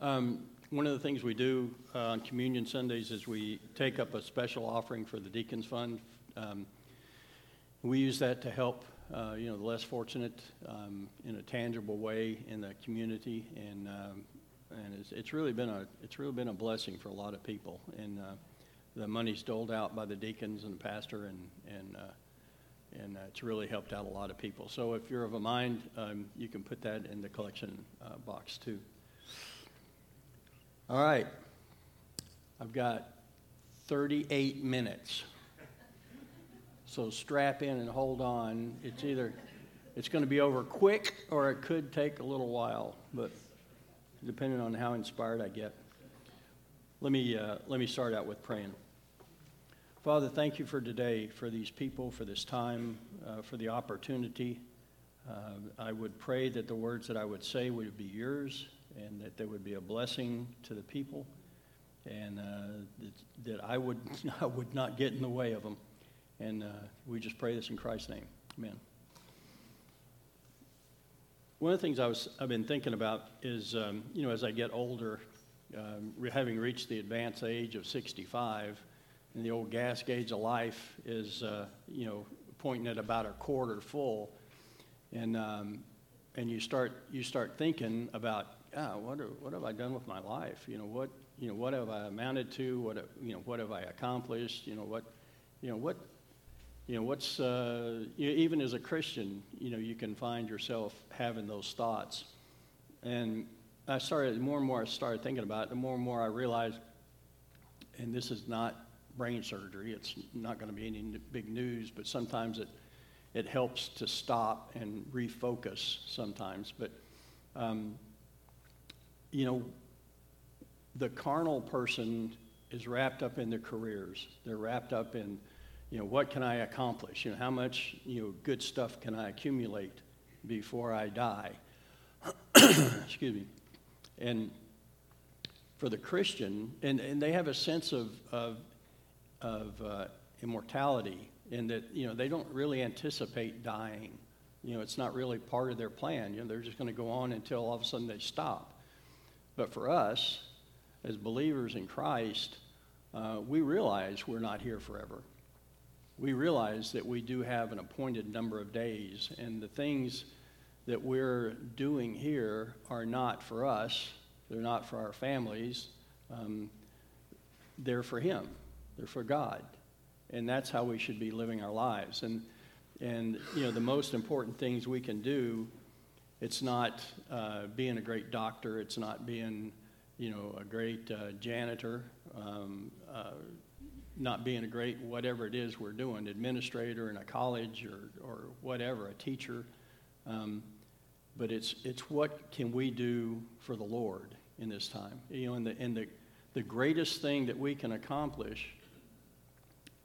Um, one of the things we do uh, on Communion Sundays is we take up a special offering for the Deacons Fund. Um, we use that to help, uh, you know, the less fortunate um, in a tangible way in the community, and um, and it's, it's really been a it's really been a blessing for a lot of people. And uh, the money's doled out by the deacons and the pastor, and and uh, and uh, it's really helped out a lot of people. So if you're of a mind, um, you can put that in the collection uh, box too. All right. I've got 38 minutes. So strap in and hold on. It's either it's going to be over quick or it could take a little while, but depending on how inspired I get. Let me uh, let me start out with praying. Father, thank you for today, for these people, for this time, uh, for the opportunity. Uh, I would pray that the words that I would say would be yours and that there would be a blessing to the people, and uh, that, that, I would I would not get in the way of them. And uh, we just pray this in Christ's name, Amen. One of the things I was I've been thinking about is um, you know as I get older, um, having reached the advanced age of 65, and the old gas gauge of life is uh, you know pointing at about a quarter full, and um, and you start you start thinking about ah, what, are, what have I done with my life? You know, what, you know, what have I amounted to? What, you know, what have I accomplished? You know, what, you know, what, you know, what's, uh, you even as a Christian, you know, you can find yourself having those thoughts. And I started, the more and more I started thinking about it, the more and more I realized, and this is not brain surgery, it's not going to be any big news, but sometimes it, it helps to stop and refocus sometimes. But um, you know, the carnal person is wrapped up in their careers. They're wrapped up in, you know, what can I accomplish? You know, how much, you know, good stuff can I accumulate before I die? Excuse me. And for the Christian, and, and they have a sense of, of, of uh, immortality in that, you know, they don't really anticipate dying. You know, it's not really part of their plan. You know, they're just going to go on until all of a sudden they stop. But for us, as believers in Christ, uh, we realize we're not here forever. We realize that we do have an appointed number of days, and the things that we're doing here are not for us, they're not for our families, um, they're for Him, they're for God. And that's how we should be living our lives. And, and you know, the most important things we can do it's not uh, being a great doctor. It's not being, you know, a great uh, janitor. Um, uh, not being a great whatever it is we're doing, administrator in a college or, or whatever, a teacher. Um, but it's, it's what can we do for the Lord in this time. You know, and the, and the, the greatest thing that we can accomplish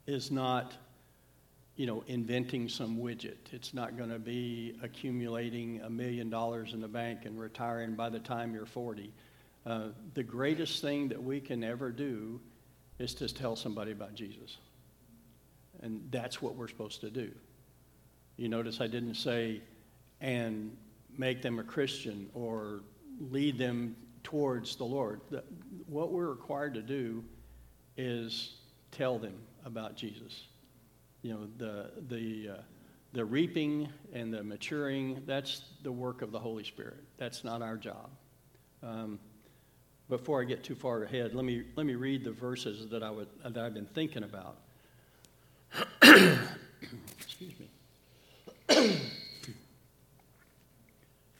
is not you know, inventing some widget. It's not going to be accumulating a million dollars in the bank and retiring by the time you're 40. Uh, the greatest thing that we can ever do is to tell somebody about Jesus. And that's what we're supposed to do. You notice I didn't say, and make them a Christian or lead them towards the Lord. The, what we're required to do is tell them about Jesus you know, the, the, uh, the reaping and the maturing, that's the work of the Holy Spirit. That's not our job. Um, before I get too far ahead, let me, let me read the verses that, I would, that I've been thinking about. Excuse me.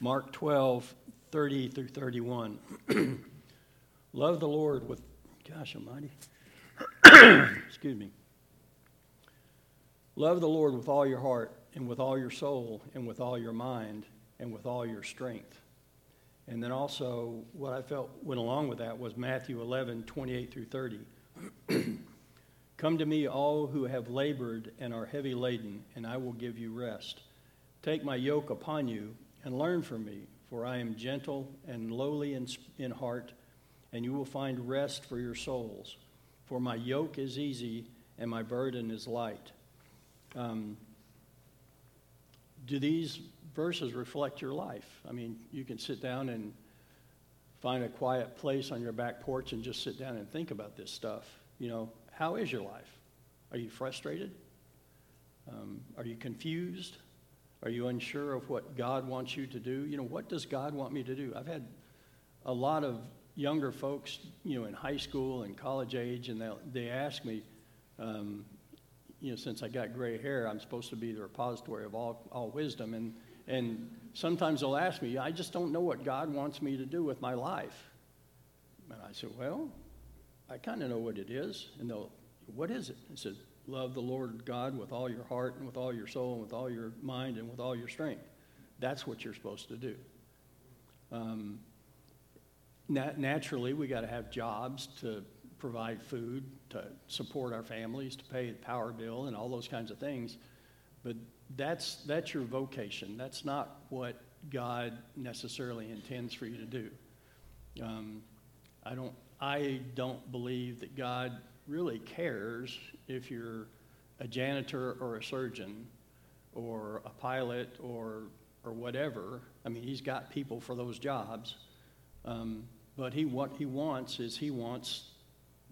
Mark 12, 30 through 31. Love the Lord with, gosh almighty. Excuse me. Love the Lord with all your heart and with all your soul and with all your mind and with all your strength. And then also, what I felt went along with that was Matthew 11, 28 through 30. Come to me, all who have labored and are heavy laden, and I will give you rest. Take my yoke upon you and learn from me, for I am gentle and lowly in, in heart, and you will find rest for your souls. For my yoke is easy and my burden is light. Um, do these verses reflect your life? I mean, you can sit down and find a quiet place on your back porch and just sit down and think about this stuff. You know, how is your life? Are you frustrated? Um, are you confused? Are you unsure of what God wants you to do? You know, what does God want me to do? I've had a lot of younger folks, you know, in high school and college age, and they they ask me, um, you know, since I got gray hair, I'm supposed to be the repository of all, all wisdom. And, and sometimes they'll ask me, I just don't know what God wants me to do with my life. And I said, Well, I kind of know what it is. And they'll, What is it? I said, Love the Lord God with all your heart and with all your soul and with all your mind and with all your strength. That's what you're supposed to do. Um, nat- naturally, we got to have jobs to provide food, to support our families, to pay the power bill, and all those kinds of things. But that's, that's your vocation. That's not what God necessarily intends for you to do. Um, I, don't, I don't believe that God really cares if you're a janitor or a surgeon or a pilot or, or whatever. I mean, He's got people for those jobs. Um, but he, what He wants is He wants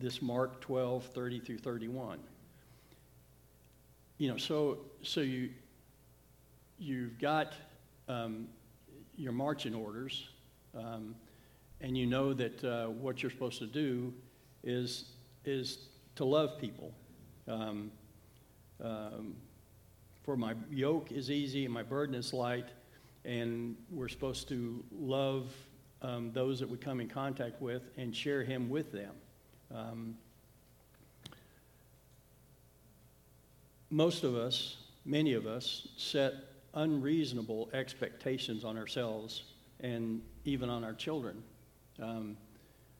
this Mark 12, 30 through 31. You know, so, so you, you've got um, your marching orders, um, and you know that uh, what you're supposed to do is, is to love people. Um, um, for my yoke is easy and my burden is light, and we're supposed to love um, those that we come in contact with and share Him with them. Um, most of us, many of us, set unreasonable expectations on ourselves and even on our children. Um,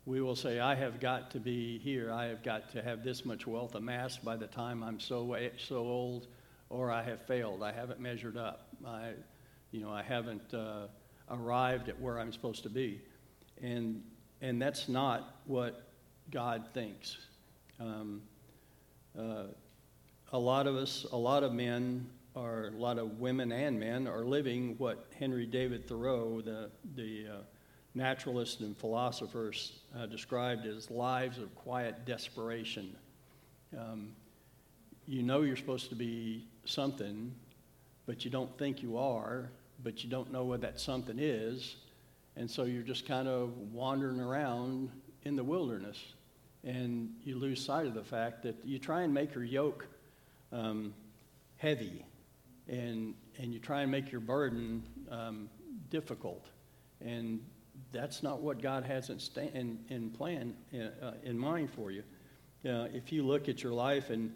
we will say, I have got to be here, I have got to have this much wealth amassed by the time I'm so, so old, or I have failed, I haven't measured up, I, you know, I haven't uh, arrived at where I'm supposed to be. And, and that's not what God thinks. Um, uh, a lot of us, a lot of men, or a lot of women and men, are living what Henry David Thoreau, the, the uh, naturalist and philosopher, uh, described as lives of quiet desperation. Um, you know you're supposed to be something, but you don't think you are, but you don't know what that something is, and so you're just kind of wandering around in the wilderness and you lose sight of the fact that you try and make your yoke um, heavy and, and you try and make your burden um, difficult. And that's not what God has in, sta- in, in plan, in, uh, in mind for you. Uh, if you look at your life and,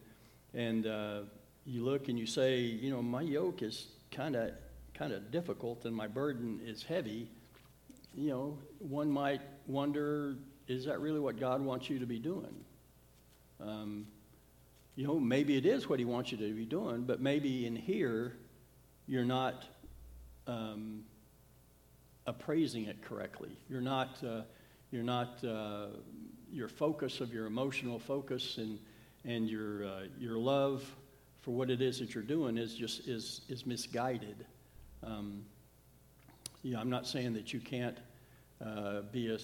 and uh, you look and you say, you know, my yoke is kind of kind of difficult and my burden is heavy, you know, one might wonder is that really what God wants you to be doing? Um, you know, maybe it is what He wants you to be doing, but maybe in here you're not um, appraising it correctly. You're not, uh, you're not, uh, your focus of your emotional focus and, and your, uh, your love for what it is that you're doing is just is, is misguided. Um, I'm not saying that you can't uh, be a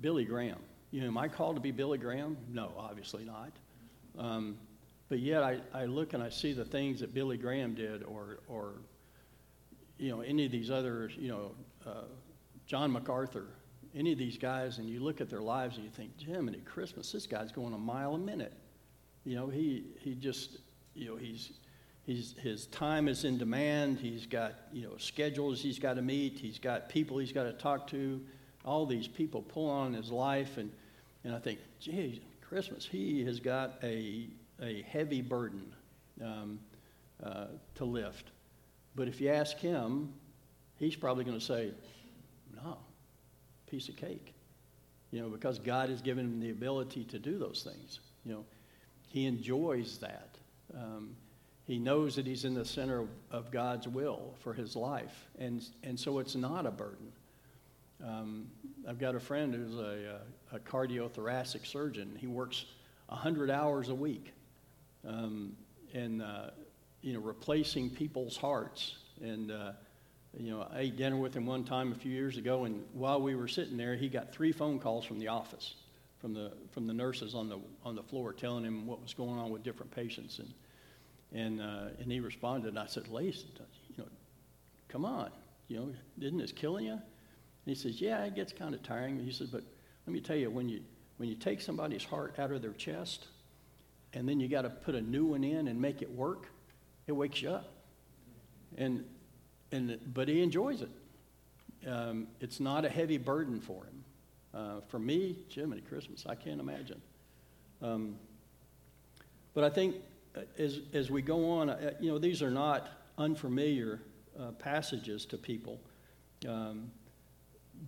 Billy Graham. You know, am I called to be Billy Graham? No, obviously not. Um, but yet I, I look and I see the things that Billy Graham did or, or you know, any of these other, you know, uh, John MacArthur, any of these guys, and you look at their lives and you think, Jiminy Christmas, this guy's going a mile a minute. You know, he, he just, you know, he's, he's, his time is in demand. He's got, you know, schedules he's got to meet. He's got people he's got to talk to all these people pull on his life, and, and I think, gee, Christmas, he has got a, a heavy burden um, uh, to lift. But if you ask him, he's probably going to say, no, piece of cake. You know, because God has given him the ability to do those things. You know, he enjoys that. Um, he knows that he's in the center of, of, God's will for his life. And, and so it's not a burden. Um, I've got a friend who's a, a, a cardiothoracic surgeon. He works 100 hours a week um, and, uh, you know, replacing people's hearts and, uh, you know, I ate dinner with him one time a few years ago, and while we were sitting there, he got three phone calls from the office, from the from the nurses on the on the floor, telling him what was going on with different patients, and and uh, and he responded, and I said, Lace, you know, come on, you know, isn't this killing you? And he says, Yeah, it gets kind of tiring. He says, but let me tell you, when you when you take somebody's heart out of their chest, and then you got to put a new one in and make it work, it wakes you up. And and but he enjoys it. Um, it's not a heavy burden for him. Uh, for me, Jiminy Christmas, I can't imagine. Um, but I think uh, as as we go on, uh, you know, these are not unfamiliar uh, passages to people. Um,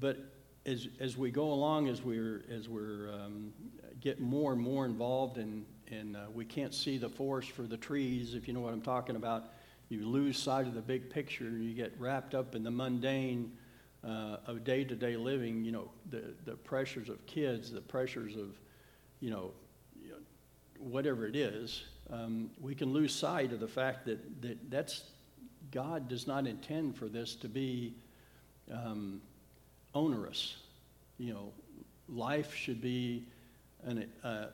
but as as we go along, as we're as we're um, getting more and more involved, and and uh, we can't see the forest for the trees, if you know what I'm talking about you lose sight of the big picture and you get wrapped up in the mundane uh, of day to day living, you know, the, the pressures of kids, the pressures of, you know, whatever it is, um, we can lose sight of the fact that, that that's, God does not intend for this to be um, onerous. You know, life should be an, uh,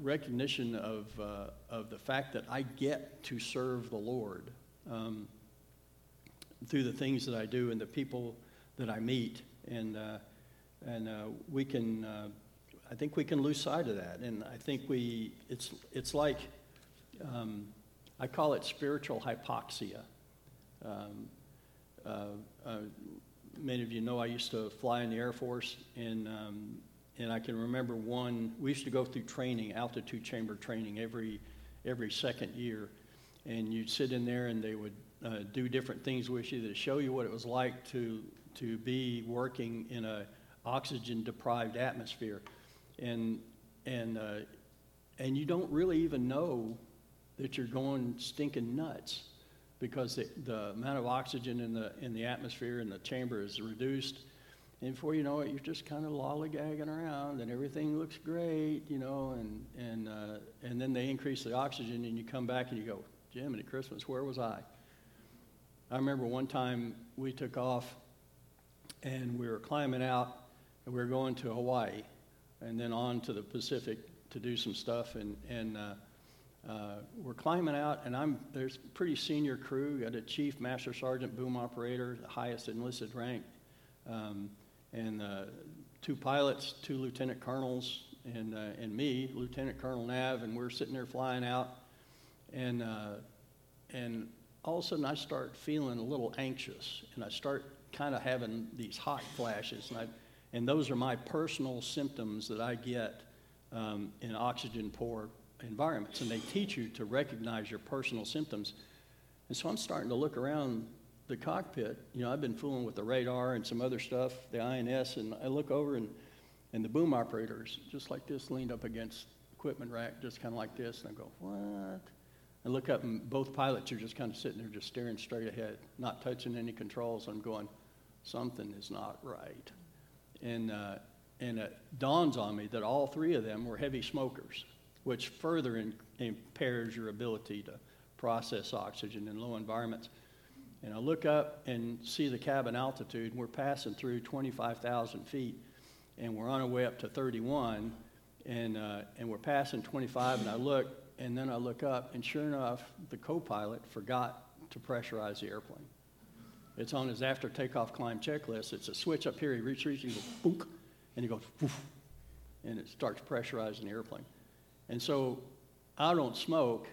recognition of, uh, of the fact that I get to serve the Lord um, through the things that I do and the people that I meet. And, uh, and uh, we can, uh, I think we can lose sight of that. And I think we, it's, it's like, um, I call it spiritual hypoxia. Um, uh, uh, many of you know I used to fly in the Air Force, and um, and I can remember one, we used to go through training, altitude chamber training, every, every second year. And you'd sit in there and they would uh, do different things with you to show you what it was like to, to be working in a oxygen deprived atmosphere. And, and, uh, and you don't really even know that you're going stinking nuts because the, the amount of oxygen in the, in the atmosphere in the chamber is reduced and before you know it, you're just kind of lollygagging around, and everything looks great, you know. And and uh, and then they increase the oxygen, and you come back and you go, Jim, at Christmas, where was I? I remember one time we took off, and we were climbing out, and we were going to Hawaii, and then on to the Pacific to do some stuff, and and. Uh, uh, we're climbing out, and I'm there's pretty senior crew. Got a chief, master sergeant, boom operator, the highest enlisted rank, um, and uh, two pilots, two lieutenant colonels, and, uh, and me, Lieutenant Colonel Nav, and we're sitting there flying out. And, uh, and all of a sudden, I start feeling a little anxious, and I start kind of having these hot flashes. And, I, and those are my personal symptoms that I get um, in oxygen poor environments. And they teach you to recognize your personal symptoms. And so I'm starting to look around the cockpit, you know, I've been fooling with the radar and some other stuff, the INS, and I look over and, and the boom operators, just like this, leaned up against equipment rack, just kind of like this, and I go, what? I look up and both pilots are just kind of sitting there, just staring straight ahead, not touching any controls. I'm going, something is not right. And, uh, and it dawns on me that all three of them were heavy smokers, which further in, impairs your ability to process oxygen in low environments. And I look up and see the cabin altitude, and we're passing through 25,000 feet, and we're on our way up to 31, and, uh, and we're passing 25, and I look, and then I look up, and sure enough, the co pilot forgot to pressurize the airplane. It's on his after takeoff climb checklist. It's a switch up here. He reaches, he goes, boom, and he goes, woof, and it starts pressurizing the airplane. And so I don't smoke,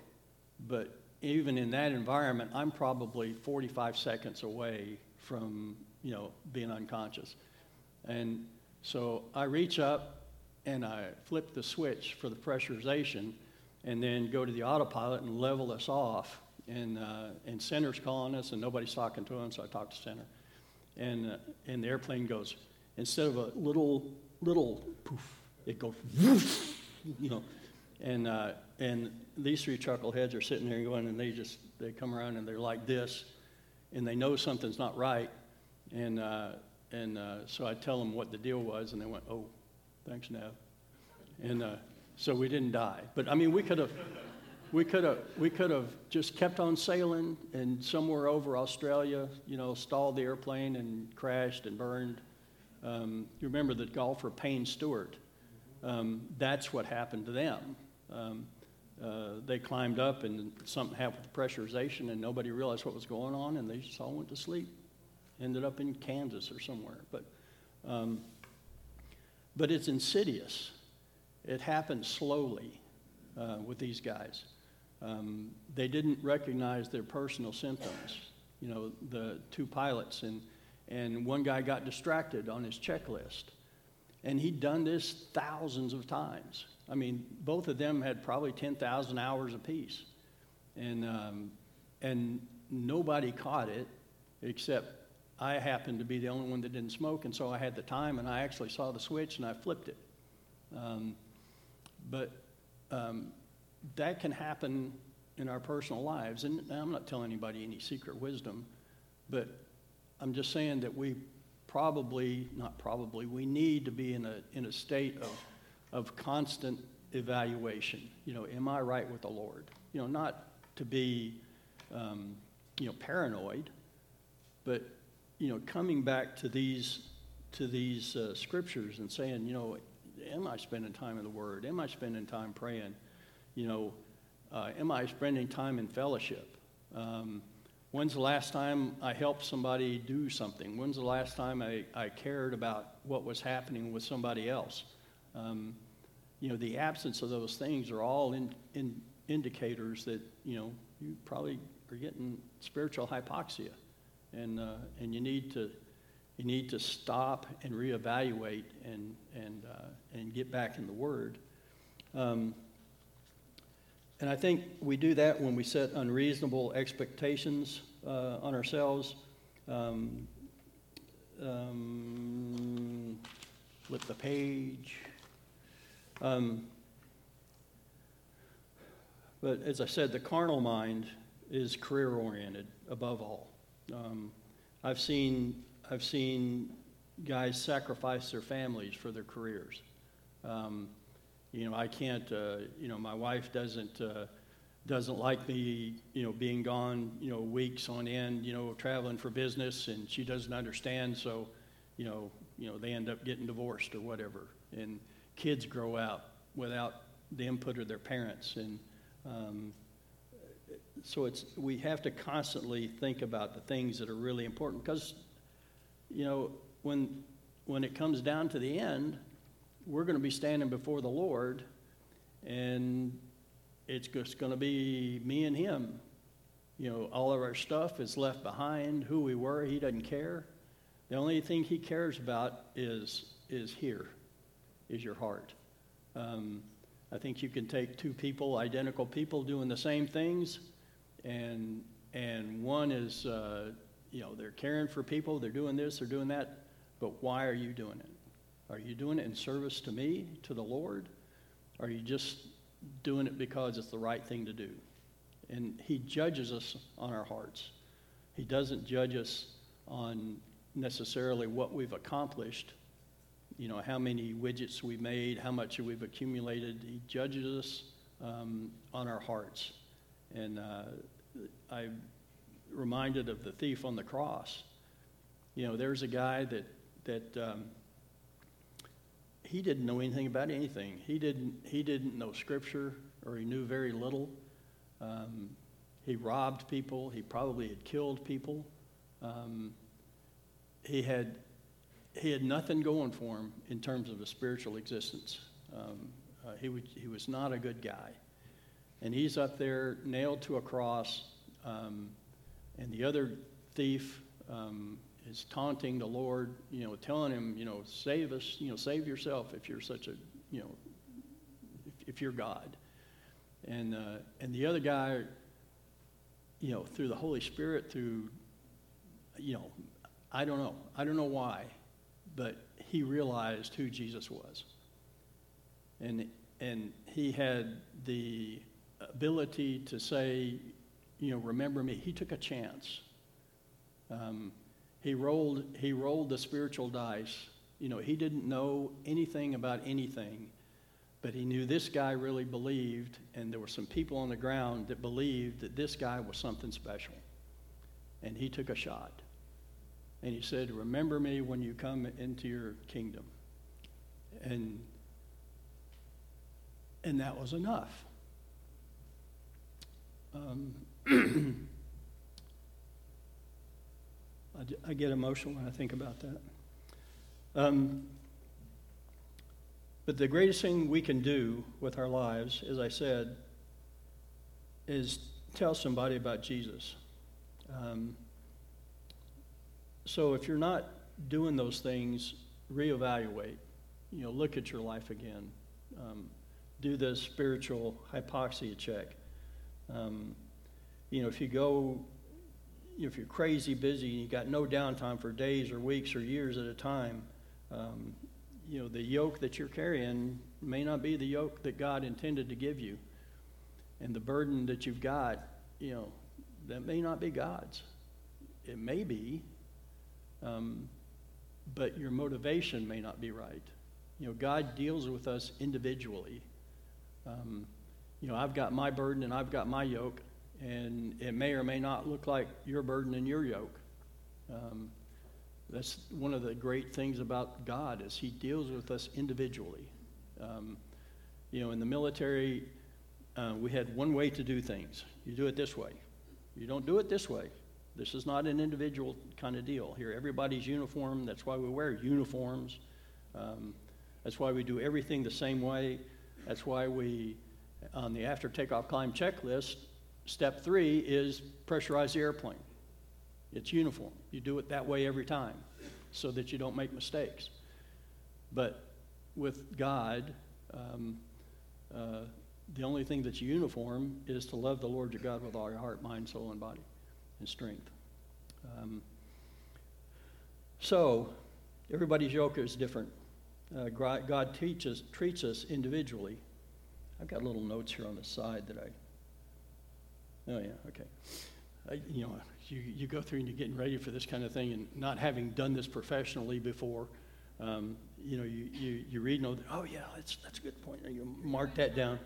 but even in that environment, I'm probably 45 seconds away from, you know, being unconscious. And so I reach up and I flip the switch for the pressurization and then go to the autopilot and level us off. And, uh, and center's calling us and nobody's talking to him, so I talk to center. And, uh, and the airplane goes, instead of a little, little poof, it goes you know. And, uh, and these three chuckleheads are sitting there going, and they just they come around and they're like this, and they know something's not right, and uh, and uh, so I tell them what the deal was, and they went, "Oh, thanks, Nev," and uh, so we didn't die. But I mean, we could have we could have we could have just kept on sailing and somewhere over Australia, you know, stalled the airplane and crashed and burned. Um, you remember the golfer Payne Stewart? Um, that's what happened to them. Um, uh, they climbed up and something happened with pressurization and nobody realized what was going on and they just all went to sleep. Ended up in Kansas or somewhere. But, um, but it's insidious. It happened slowly uh, with these guys. Um, they didn't recognize their personal symptoms. You know, the two pilots, and, and one guy got distracted on his checklist. And he'd done this thousands of times. I mean, both of them had probably 10,000 hours apiece. And, um, and nobody caught it except I happened to be the only one that didn't smoke, and so I had the time, and I actually saw the switch and I flipped it. Um, but um, that can happen in our personal lives. And I'm not telling anybody any secret wisdom, but I'm just saying that we probably, not probably, we need to be in a, in a state of, of constant evaluation. You know, am I right with the Lord? You know, not to be, um, you know, paranoid, but, you know, coming back to these, to these uh, scriptures and saying, you know, am I spending time in the Word? Am I spending time praying? You know, uh, am I spending time in fellowship? Um, When's the last time I helped somebody do something? When's the last time I, I cared about what was happening with somebody else? Um, you know, the absence of those things are all in, in indicators that, you know, you probably are getting spiritual hypoxia. And, uh, and you, need to, you need to stop and reevaluate and, and, uh, and get back in the Word. Um, and I think we do that when we set unreasonable expectations uh, on ourselves. Um, um, flip the page. Um, but as I said, the carnal mind is career oriented above all. Um, I've seen I've seen guys sacrifice their families for their careers. Um, you know, I can't, uh, you know, my wife doesn't, uh, doesn't like me, you know, being gone, you know, weeks on end, you know, traveling for business, and she doesn't understand. So, you know, you know, they end up getting divorced or whatever, and kids grow out without the input of their parents, and um, so it's we have to constantly think about the things that are really important because, you know, when when it comes down to the end, we're going to be standing before the Lord, and it's just going to be me and Him. You know, all of our stuff is left behind. Who we were, He doesn't care. The only thing He cares about is is here, is your heart. Um, I think you can take two people, identical people, doing the same things, and and one is, uh, you know, they're caring for people, they're doing this, they're doing that, but why are you doing it? Are you doing it in service to me, to the Lord? Are you just doing it because it's the right thing to do? And He judges us on our hearts. He doesn't judge us on necessarily what we've accomplished, you know, how many widgets we made, how much we've accumulated. He judges us um, on our hearts. And uh, I'm reminded of the thief on the cross. You know, there's a guy that, that um, he didn't know anything about anything. He didn't, he didn't know Scripture, or he knew very little. Um, he robbed people. He probably had killed people. Um, he, had, he had nothing going for him in terms of a spiritual existence. Um, uh, he, would, he was not a good guy. And he's up there nailed to a cross, um, and the other thief um, is taunting the Lord, you know, telling him, you know, save us, you know, save yourself if you're such a, you know, if, if you're God. And, uh, and the other guy, you know, through the Holy Spirit, through, you know, I don't know. I don't know why, but he realized who Jesus was. And, and he had the ability to say, you know, remember me. He took a chance. Um, he rolled, he rolled the spiritual dice. You know, he didn't know anything about anything, But he knew this guy really believed, and there were some people on the ground that believed that this guy was something special. And he took a shot. And he said, Remember me when you come into your kingdom. And, and that was enough. Um, I, get emotional when I think about that. Um, but the greatest thing we can do with our lives, as I said, is tell somebody about Jesus. Um, so if you're not doing those things, reevaluate. You know, look at your life again. Um, do the spiritual hypoxia check. Um, you know, if you go, if you're crazy busy and you've got no downtime for days or weeks or years at a time, um, you know, the yoke that you're carrying may not be the yoke that God intended to give you. And the burden that you've got, you know, that may not be God's. It may be, um, but your motivation may not be right. You know, God deals with us individually. Um, you know, I've got my burden and I've got my yoke, and it may or may not look like your burden and your yoke. Um, that's one of the great things about God is He deals with us individually. Um, you know, in the military, uh, we had one way to do things. You do it this way. You don't do it this way. This is not an individual kind of deal. Here, everybody's uniform. That's why we wear uniforms. Um, that's why we do everything the same way. That's why we, on the after takeoff climb checklist, step three is pressurize the airplane. It's uniform. You do it that way every time so that you don't make mistakes. But with God, um, uh, the only thing that's uniform is to love the Lord your God with all your heart, mind, soul, and body and strength. Um, so, everybody's yoke is different. Uh, God teaches, treats us individually. I've got little notes here on the side that I. Oh, yeah, okay. I, you know, you, you go through and you're getting ready for this kind of thing and not having done this professionally before, um, you know, you, you, you read and oh, yeah, that's, that's a good point. You mark that down.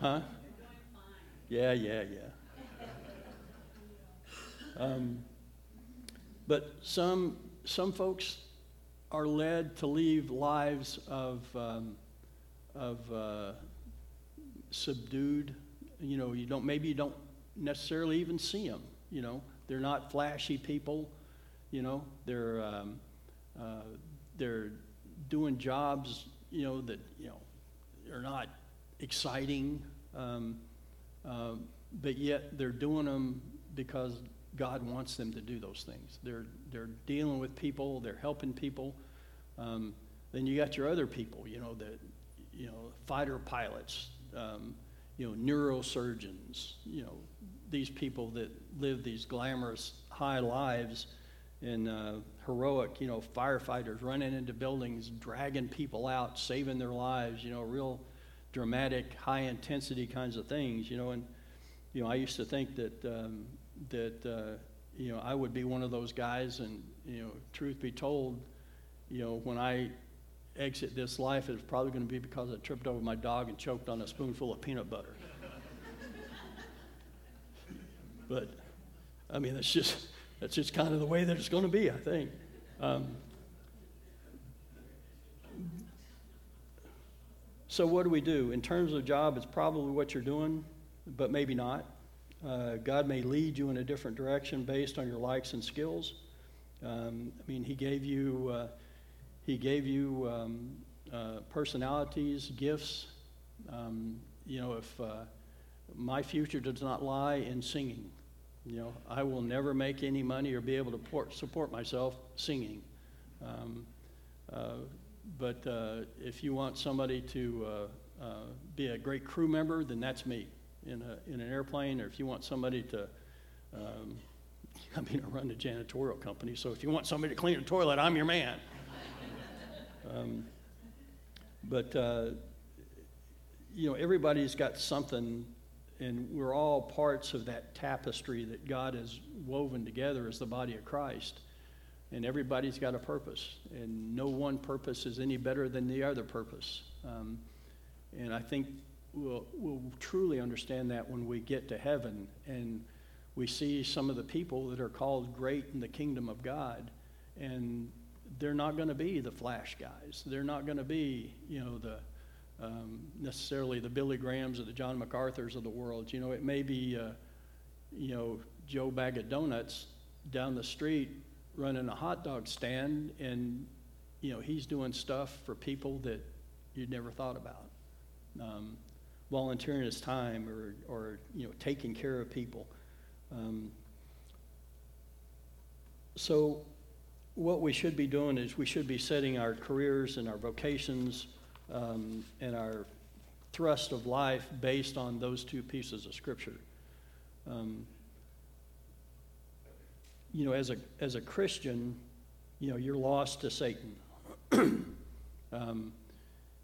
Huh? Yeah, yeah, yeah. Um, but some, some folks are led to leave lives of, um, of uh, subdued, you know, you don't, maybe you don't necessarily even see them, you know. They're not flashy people, you know. They're um, uh, they're doing jobs, you know, that you know are not exciting, um, uh, but yet they're doing them because God wants them to do those things. They're they're dealing with people. They're helping people. Um, then you got your other people, you know, that you know, fighter pilots, um, you know, neurosurgeons, you know, these people that live these glamorous high lives and uh, heroic, you know, firefighters running into buildings, dragging people out, saving their lives, you know, real dramatic, high intensity kinds of things, you know. And, you know, I used to think that, um, that uh, you know, I would be one of those guys. And, you know, truth be told, you know, when I exit this life, it's probably going to be because I tripped over my dog and choked on a spoonful of peanut butter. But I mean, that's just that's just kind of the way that it's going to be, I think. Um, so what do we do in terms of job? It's probably what you're doing, but maybe not. Uh, God may lead you in a different direction based on your likes and skills. Um, I mean, He gave you uh, He gave you um, uh, personalities, gifts. Um, you know, if uh, my future does not lie in singing. You know, I will never make any money or be able to port, support myself singing. Um, uh, but uh, if you want somebody to uh, uh, be a great crew member, then that's me in, a, in an airplane. Or if you want somebody to, um, I mean, I run a janitorial company, so if you want somebody to clean a toilet, I'm your man. um, but, uh, you know, everybody's got something and we're all parts of that tapestry that God has woven together as the body of Christ. And everybody's got a purpose, and no one purpose is any better than the other purpose. Um, And I think we'll, we'll truly understand that when we get to heaven and we see some of the people that are called great in the kingdom of God. And they're not going to be the flash guys. They're not going to be, you know, the um, necessarily the Billy Grahams or the John MacArthurs of the world. You know, it may be, uh, you know, Joe Bag of Donuts down the street running a hot dog stand, and you know he's doing stuff for people that you'd never thought about, um, volunteering his time or or you know taking care of people. Um, so, what we should be doing is we should be setting our careers and our vocations um, and our thrust of life based on those two pieces of scripture. Um, you know, as a, as a Christian, you know, you're lost to Satan. um,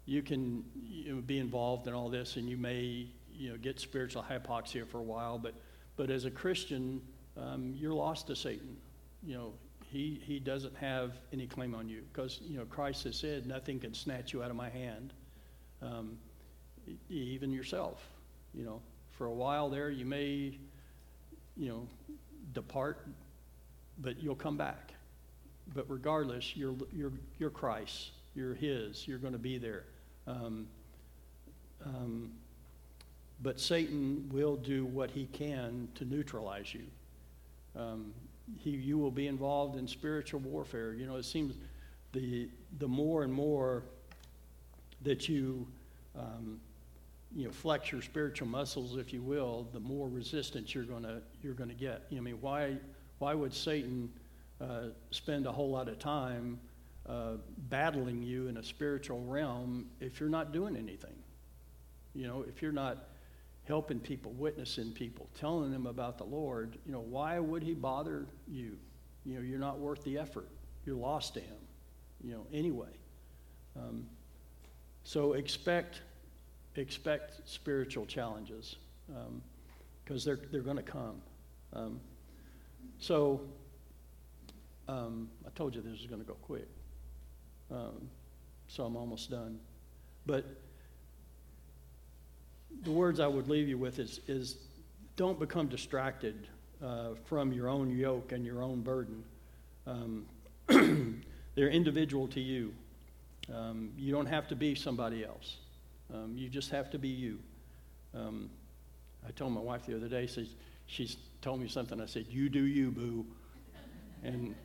you can you know, be involved in all this and you may, you know, get spiritual hypoxia for a while, but, but as a Christian, um, you're lost to Satan. You know, he, he doesn't have any claim on you because, you know, Christ has said, nothing can snatch you out of my hand, um, even yourself. You know, for a while there, you may, you know, depart but you'll come back. But regardless, you're, you're, you're Christ. You're His. You're going to be there. Um, um, but Satan will do what he can to neutralize you. Um, he, you will be involved in spiritual warfare. You know, it seems the, the more and more that you, um, you know, flex your spiritual muscles, if you will, the more resistance you're going to you're to get. You know, I mean, why why would Satan uh, spend a whole lot of time uh, battling you in a spiritual realm if you're not doing anything? You know, if you're not helping people, witnessing people, telling them about the Lord, you know, why would he bother you? You know, you're not worth the effort. You're lost to him, you know, anyway. Um, so expect expect spiritual challenges because um, they're, they're going to come. Um, so, um, I told you this was going to go quick. Um, so I'm almost done. But the words I would leave you with is, is don't become distracted uh, from your own yoke and your own burden. Um, they're individual to you. Um, you don't have to be somebody else. Um, you just have to be you. Um, I told my wife the other day, says, she's told me something. I said, You do you, boo. And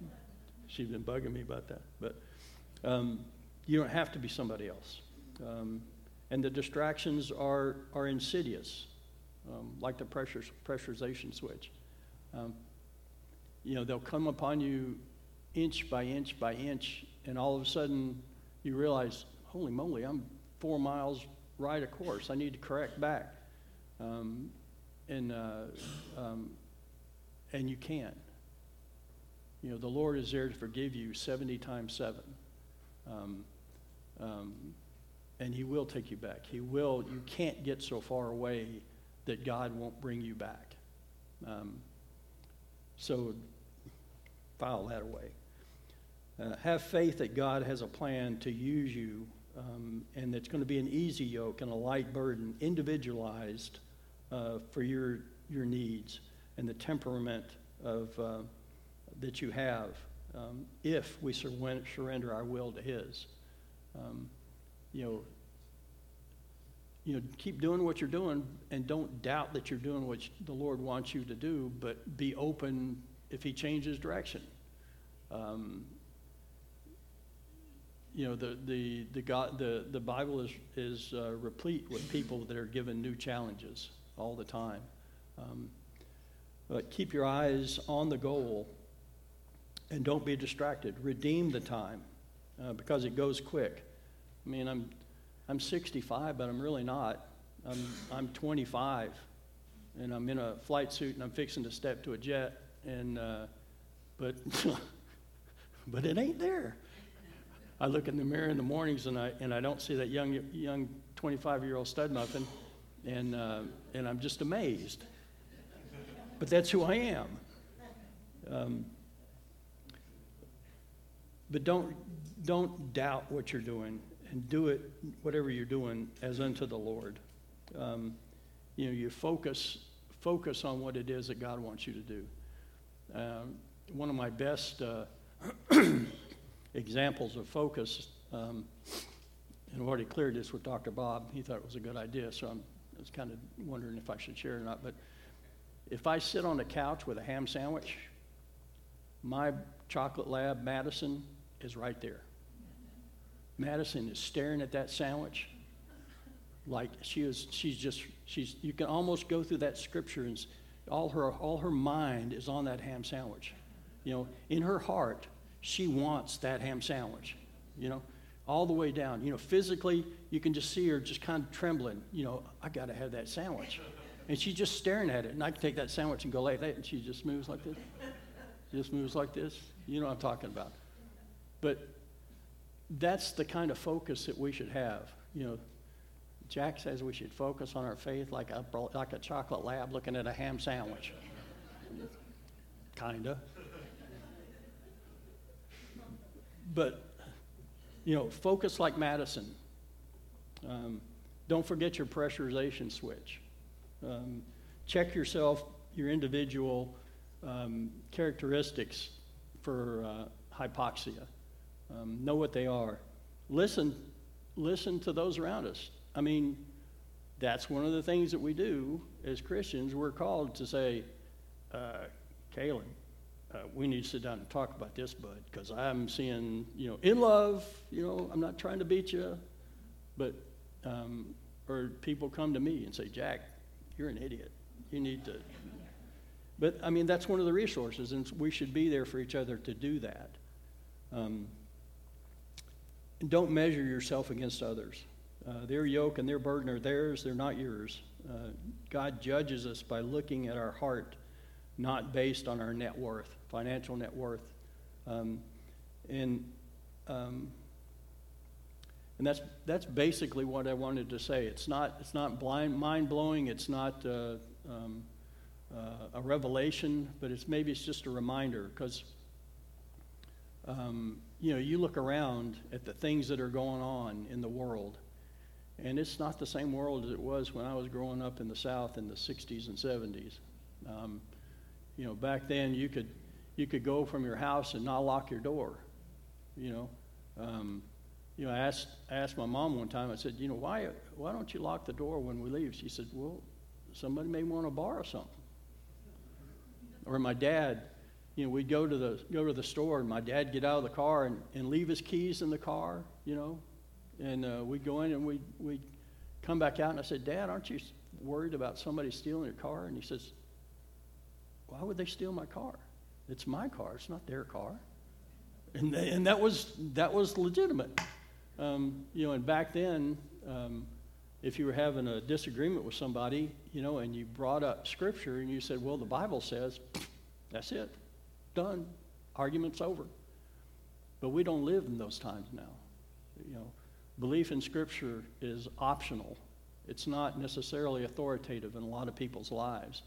she's been bugging me about that. But um, you don't have to be somebody else. And the distractions are, are insidious, um, like the pressure, pressurization switch. Um, you know, they'll come upon you inch by inch by inch, and all of a sudden you realize, holy moly, I'm four miles right of course. I need to correct back. Um, and uh, um, and you can't. You know, the Lord is there to forgive you 70 times 7. Um, um, and He will take you back. He will, you can't get so far away that God won't bring you back. Um, so file that away. Uh, have faith that God has a plan to use you, um, and it's going to be an easy yoke and a light burden, individualized uh, for your, your needs and the temperament of, uh, that you have um, if we surrender our will to His. Um, you know, you know, keep doing what you're doing and don't doubt that you're doing what the Lord wants you to do, but be open if He changes direction. Um, you know, the, the, the, God, the, the Bible is, is uh, replete with people that are given new challenges all the time. Um, but keep your eyes on the goal and don't be distracted. Redeem the time uh, because it goes quick. I mean, I'm, I'm 65, but I'm really not. I'm, I'm 25, and I'm in a flight suit, and I'm fixing to step to a jet, and uh, but but it ain't there. I look in the mirror in the mornings, and I and I don't see that young young 25 year old stud muffin, and uh, and I'm just amazed but that's who I am. Um, but don't, don't doubt what you're doing and do it, whatever you're doing, as unto the Lord. Um, you know, you focus, focus on what it is that God wants you to do. Um, one of my best uh, examples of focus, um, and I've already cleared this with Dr. Bob. He thought it was a good idea, so I'm, I was kind of wondering if I should share it or not. But if I sit on the couch with a ham sandwich, my chocolate lab, Madison, is right there. Madison is staring at that sandwich. Like she is she's just she's you can almost go through that scripture and all her all her mind is on that ham sandwich. You know in her heart she wants that ham sandwich you know all the way down. You know physically you can just see her just kind of trembling you know i got to have that sandwich. And she's just staring at it and i can take that sandwich and go like that and she just moves like this just moves like this. You know what i'm talking about. But that's the kind of focus that we should have. You know, Jack says we should focus on our faith like a, like a chocolate lab looking at a ham sandwich. Kinda. But, you know, focus like Madison. Um, don't forget your pressurization switch. Um, check yourself, your individual um, characteristics for uh, hypoxia um, know what they are. Listen, listen to those around us. I mean, that's one of the things that we do as Christians. We're called to say, uh, Kalen, uh, we need to sit down and talk about this, bud, because I'm seeing, you know, in love, you know, I'm not trying to beat you, but, um, or people come to me and say, Jack, you're an idiot. You need to. But, I mean, that's one of the resources, and we should be there for each other to do that. Um, and don't measure yourself against others. Uh, their yoke and their burden are theirs, they're not yours. Uh, God judges us by looking at our heart, not based on our net worth, financial net worth. Um, and um, and that's, that's basically what I wanted to say. It's not, it's not blind, mind blowing, it's not uh, um, uh, a revelation, but it's maybe it's just a reminder because um, you know, you look around at the things that are going on in the world, and it's not the same world as it was when I was growing up in the South in the 60s and 70s. Um, you know, back then you could you could go from your house and not lock your door. You know, um, you know, I asked I asked my mom one time. I said, you know, why why don't you lock the door when we leave? She said, well, somebody may want to borrow something. Or my dad, you know, we'd go to the go to the store, and my dad get out of the car and, and leave his keys in the car, you know, and uh, we'd go in and we'd we'd come back out, and I said, Dad, aren't you worried about somebody stealing your car? And he says, Why would they steal my car? It's my car. It's not their car. And they, and that was that was legitimate, um, you know. And back then. Um, if you were having a disagreement with somebody, you know, and you brought up scripture and you said, well, the Bible says, that's it done, argument's over. But we don't live in those times now. You know, belief in Scripture is optional. It's not necessarily authoritative in a lot of people's lives.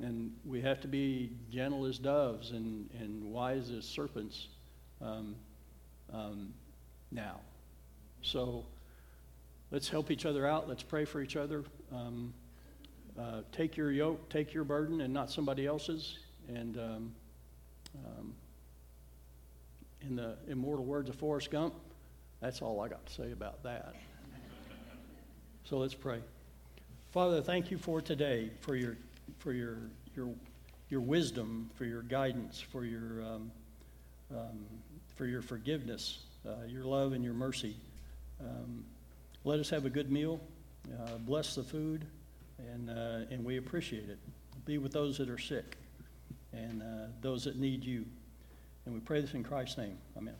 And we have to be gentle as doves and, and wise as serpents um, um, now. So let's help each other out. Let's pray for each other. Um, uh, take your yoke, take your burden, and not somebody else's. And um, in the immortal words of Forrest Gump, that's all I got to say about that. so let's pray. Father, thank you for today, for your, for your, your, your wisdom, for your guidance, for your, um, um, for your forgiveness, uh, your love and your mercy. Um, let us have a good meal. Uh, bless the food, and, uh, and we appreciate it. Be with those that are sick and uh, those that need you. And we pray this in Christ's name. Amen.